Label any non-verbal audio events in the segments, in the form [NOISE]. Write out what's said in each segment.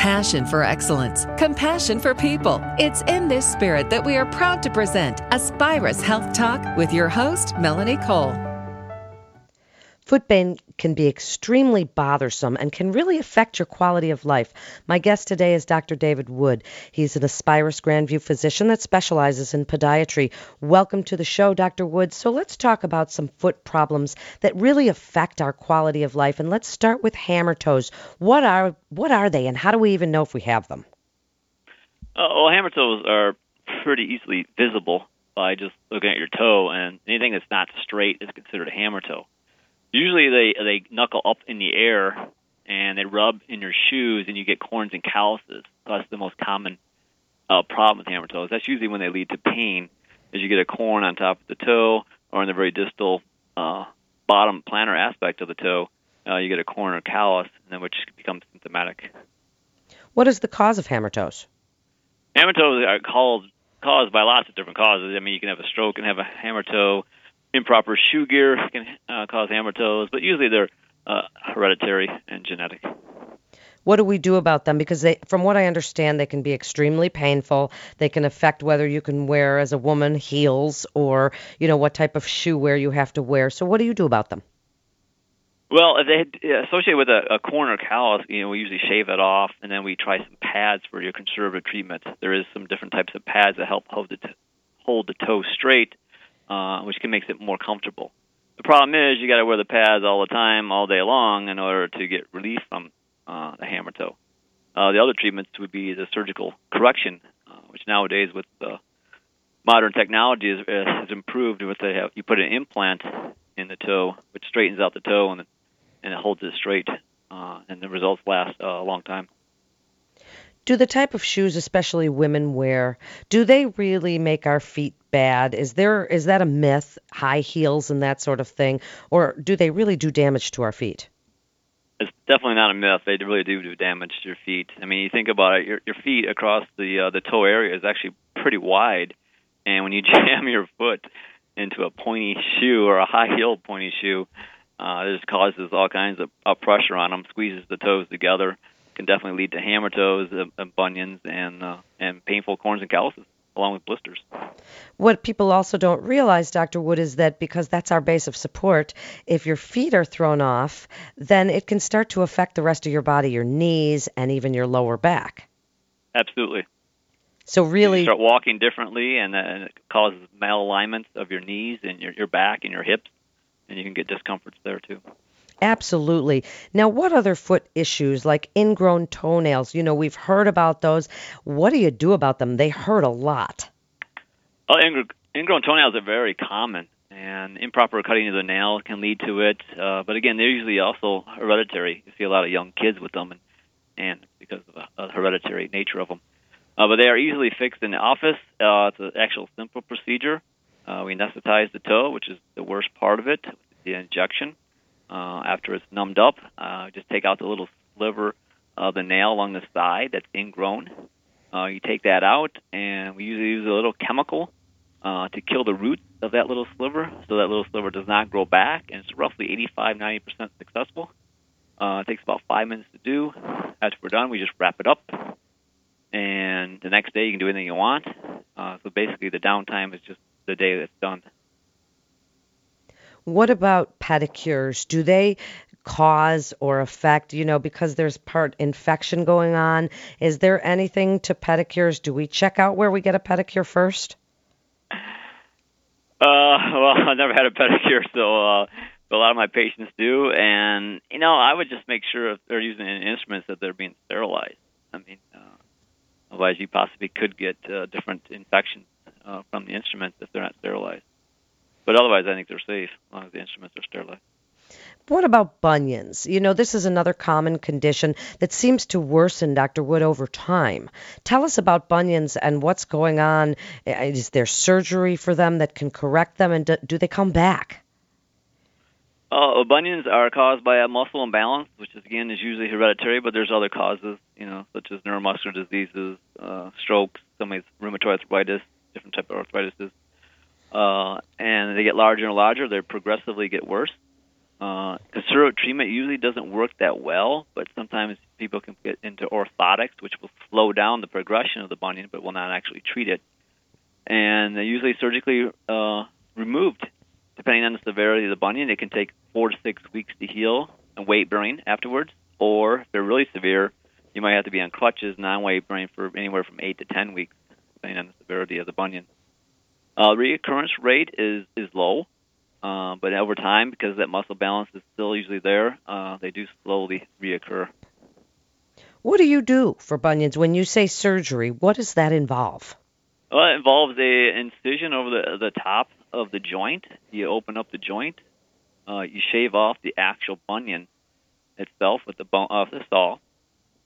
passion for excellence, compassion for people. It's in this spirit that we are proud to present Aspirus Health Talk with your host, Melanie Cole. Foot pain can be extremely bothersome and can really affect your quality of life. My guest today is Dr. David Wood. He's an Aspirus Grandview physician that specializes in podiatry. Welcome to the show, Dr. Wood. So let's talk about some foot problems that really affect our quality of life. And let's start with hammer toes. What are what are they, and how do we even know if we have them? Uh, well, hammer toes are pretty easily visible by just looking at your toe, and anything that's not straight is considered a hammer toe usually they they knuckle up in the air and they rub in your shoes and you get corns and calluses. That's the most common uh, problem with hammer toes. That's usually when they lead to pain, is you get a corn on top of the toe or in the very distal uh, bottom plantar aspect of the toe. Uh, you get a corn or callus, and then which becomes symptomatic. What is the cause of hammer toes? Hammer toes are caused caused by lots of different causes. I mean, you can have a stroke and have a hammer toe improper shoe gear can uh, cause hammer toes, but usually they're uh, hereditary and genetic. What do we do about them? Because they, from what I understand, they can be extremely painful. They can affect whether you can wear as a woman heels or you know what type of shoe wear you have to wear. So what do you do about them? Well, if they associate with a, a corn or callus, you know, we usually shave it off, and then we try some pads for your conservative treatment. There is some different types of pads that help hold the t- hold the toe straight uh, which can makes it more comfortable. The problem is you got to wear the pads all the time, all day long, in order to get relief from uh, the hammer toe. Uh, the other treatments would be the surgical correction, uh, which nowadays with uh, modern technology is, has improved. With the you put an implant in the toe, which straightens out the toe and and it holds it straight, uh, and the results last uh, a long time. Do the type of shoes, especially women wear, do they really make our feet bad? Is there is that a myth? High heels and that sort of thing, or do they really do damage to our feet? It's definitely not a myth. They really do do damage to your feet. I mean, you think about it. Your your feet across the uh, the toe area is actually pretty wide, and when you [LAUGHS] jam your foot into a pointy shoe or a high heel pointy shoe, uh, it just causes all kinds of, of pressure on them, squeezes the toes together, can definitely lead to hammer toes, uh, bunions, and uh, and painful corns and calluses along with blisters. What people also don't realize, Dr. Wood, is that because that's our base of support, if your feet are thrown off, then it can start to affect the rest of your body, your knees, and even your lower back. Absolutely. So really, you start walking differently, and, and it causes malalignments of your knees and your your back and your hips, and you can get discomforts there too. Absolutely. Now, what other foot issues like ingrown toenails? You know, we've heard about those. What do you do about them? They hurt a lot. Oh, ingrown toenails are very common, and improper cutting of the nail can lead to it. Uh, but again, they're usually also hereditary. You see a lot of young kids with them, and, and because of the hereditary nature of them. Uh, but they are easily fixed in the office. Uh, it's an actual simple procedure. Uh, we anesthetize the toe, which is the worst part of it, the injection. Uh, after it's numbed up, uh, just take out the little sliver of the nail along the side that's ingrown. Uh, you take that out, and we usually use a little chemical uh, to kill the root of that little sliver, so that little sliver does not grow back, and it's roughly 85-90% successful. Uh, it takes about five minutes to do. After we're done, we just wrap it up, and the next day you can do anything you want. Uh, so basically, the downtime is just the day that's done. What about pedicures? Do they cause or affect, you know, because there's part infection going on? Is there anything to pedicures? Do we check out where we get a pedicure first? Uh, [LAUGHS] well, I've never had a pedicure, so uh, a lot of my patients do, and you know, I would just make sure if they're using instruments that they're being sterilized. I mean, uh, otherwise you possibly could get uh, different infections uh, from the instruments if they're otherwise, I think they're safe as long as the instruments are sterilized. What about bunions? You know, this is another common condition that seems to worsen, Dr. Wood, over time. Tell us about bunions and what's going on. Is there surgery for them that can correct them, and do, do they come back? Uh, bunions are caused by a muscle imbalance, which is, again is usually hereditary, but there's other causes, you know, such as neuromuscular diseases, uh, strokes, some rheumatoid arthritis, different type of arthritis uh, and they get larger and larger. They progressively get worse. Uh, conservative treatment usually doesn't work that well, but sometimes people can get into orthotics which will slow down the progression of the bunion, but will not actually treat it. And they're usually surgically uh, removed. Depending on the severity of the bunion, it can take four to six weeks to heal and weight bearing afterwards. Or if they're really severe, you might have to be on crutches, non-weight bearing for anywhere from eight to ten weeks, depending on the severity of the bunion. Uh, reoccurrence rate is is low, uh, but over time, because that muscle balance is still usually there, uh, they do slowly reoccur. What do you do for bunions when you say surgery? What does that involve? Well, it involves a incision over the the top of the joint. You open up the joint, uh, you shave off the actual bunion itself with the bone of the saw,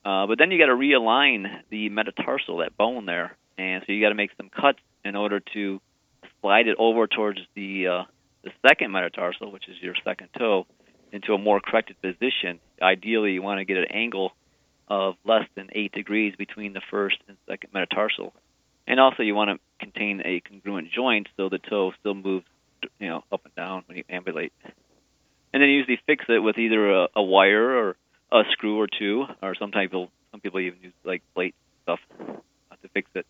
uh, but then you got to realign the metatarsal, that bone there, and so you got to make some cuts in order to slide it over towards the uh, the second metatarsal, which is your second toe, into a more corrected position. Ideally, you want to get an angle of less than eight degrees between the first and second metatarsal, and also you want to contain a congruent joint so the toe still moves, you know, up and down when you ambulate. And then you usually fix it with either a, a wire or a screw or two, or some people some people even use like plate stuff to fix it.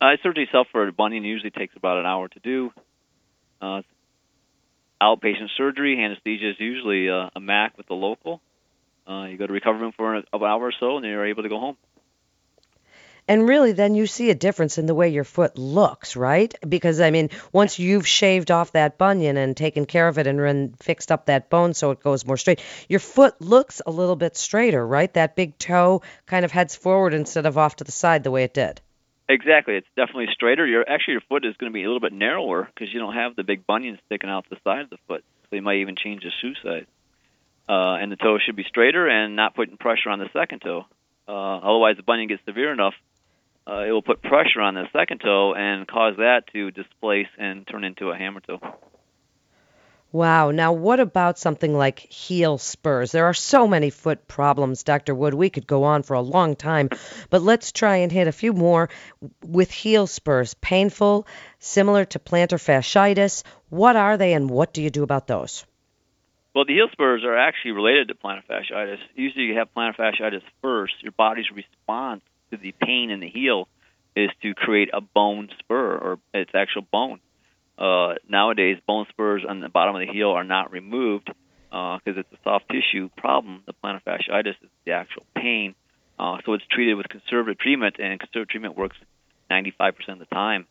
Uh, surgery itself for a bunion usually takes about an hour to do. Uh, outpatient surgery, anesthesia is usually uh, a MAC with the local. Uh, you go to recovery room for an hour or so, and then you're able to go home. And really, then you see a difference in the way your foot looks, right? Because, I mean, once you've shaved off that bunion and taken care of it and run, fixed up that bone so it goes more straight, your foot looks a little bit straighter, right? That big toe kind of heads forward instead of off to the side the way it did. Exactly, it's definitely straighter. Your actually your foot is going to be a little bit narrower because you don't have the big bunion sticking out the side of the foot. So you might even change the shoe size. Uh, and the toe should be straighter and not putting pressure on the second toe. Uh, otherwise, the bunion gets severe enough, uh, it will put pressure on the second toe and cause that to displace and turn into a hammer toe. Wow. Now, what about something like heel spurs? There are so many foot problems, Dr. Wood. We could go on for a long time, but let's try and hit a few more with heel spurs. Painful, similar to plantar fasciitis. What are they and what do you do about those? Well, the heel spurs are actually related to plantar fasciitis. Usually, you have plantar fasciitis first. Your body's response to the pain in the heel is to create a bone spur or its actual bone. Uh, nowadays, bone spurs on the bottom of the heel are not removed because uh, it's a soft tissue problem. The plantar fasciitis is the actual pain. Uh, so it's treated with conservative treatment, and conservative treatment works 95% of the time.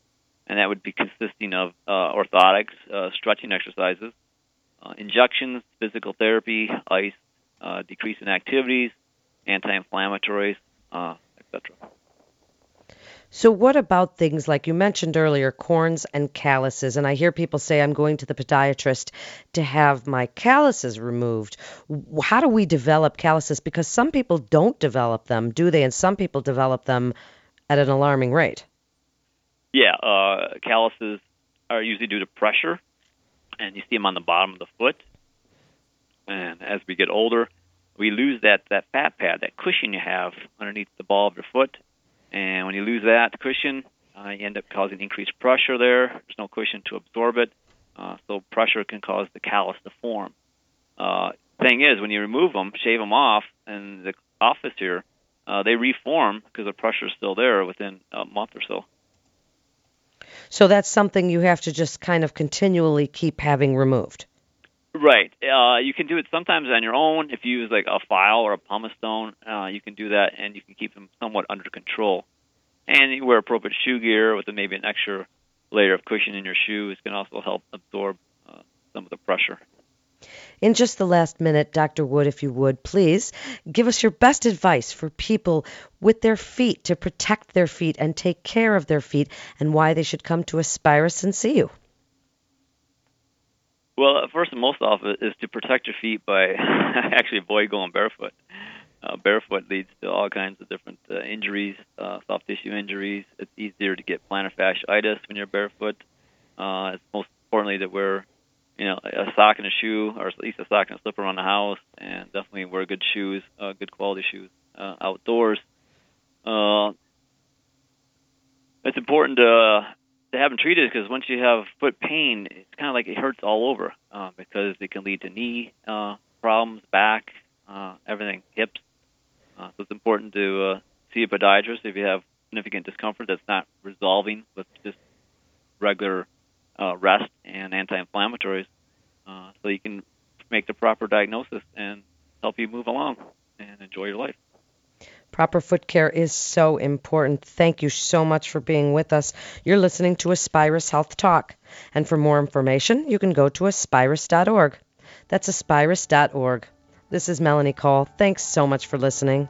And that would be consisting of uh, orthotics, uh, stretching exercises, uh, injections, physical therapy, ice, uh, decrease in activities, anti-inflammatories, uh, etc. So, what about things like you mentioned earlier, corns and calluses? And I hear people say, I'm going to the podiatrist to have my calluses removed. How do we develop calluses? Because some people don't develop them, do they? And some people develop them at an alarming rate. Yeah, uh, calluses are usually due to pressure, and you see them on the bottom of the foot. And as we get older, we lose that, that fat pad, that cushion you have underneath the ball of your foot and when you lose that cushion, uh, you end up causing increased pressure there. There's no cushion to absorb it, uh, so pressure can cause the callus to form. Uh, thing is, when you remove them, shave them off, and the office here, uh, they reform because the pressure is still there within a month or so. So that's something you have to just kind of continually keep having removed. Right. Uh, you can do it sometimes on your own. If you use like a file or a pumice stone, uh, you can do that, and you can keep them somewhat under control. And you wear appropriate shoe gear with maybe an extra layer of cushion in your shoes can also help absorb uh, some of the pressure. In just the last minute, Dr. Wood, if you would, please give us your best advice for people with their feet to protect their feet and take care of their feet and why they should come to Aspirus and see you. Well, first and most off is to protect your feet by [LAUGHS] actually avoid going barefoot. Uh, barefoot leads to all kinds of different uh, injuries, uh, soft tissue injuries. It's easier to get plantar fasciitis when you're barefoot. Uh, it's most importantly to wear, you know, a sock and a shoe, or at least a sock and a slipper around the house, and definitely wear good shoes, uh, good quality shoes uh, outdoors. Uh, it's important to to have them treated because once you have foot pain, it's kind of like it hurts all over uh, because it can lead to knee uh, problems, back, uh, everything, hips. Uh, so it's important to uh, see a podiatrist if you have significant discomfort that's not resolving with just regular uh, rest and anti-inflammatories, uh, so you can make the proper diagnosis and help you move along and enjoy your life. Proper foot care is so important. Thank you so much for being with us. You're listening to Aspirus Health Talk. And for more information, you can go to aspirus.org. That's aspirus.org. This is Melanie Cole. Thanks so much for listening.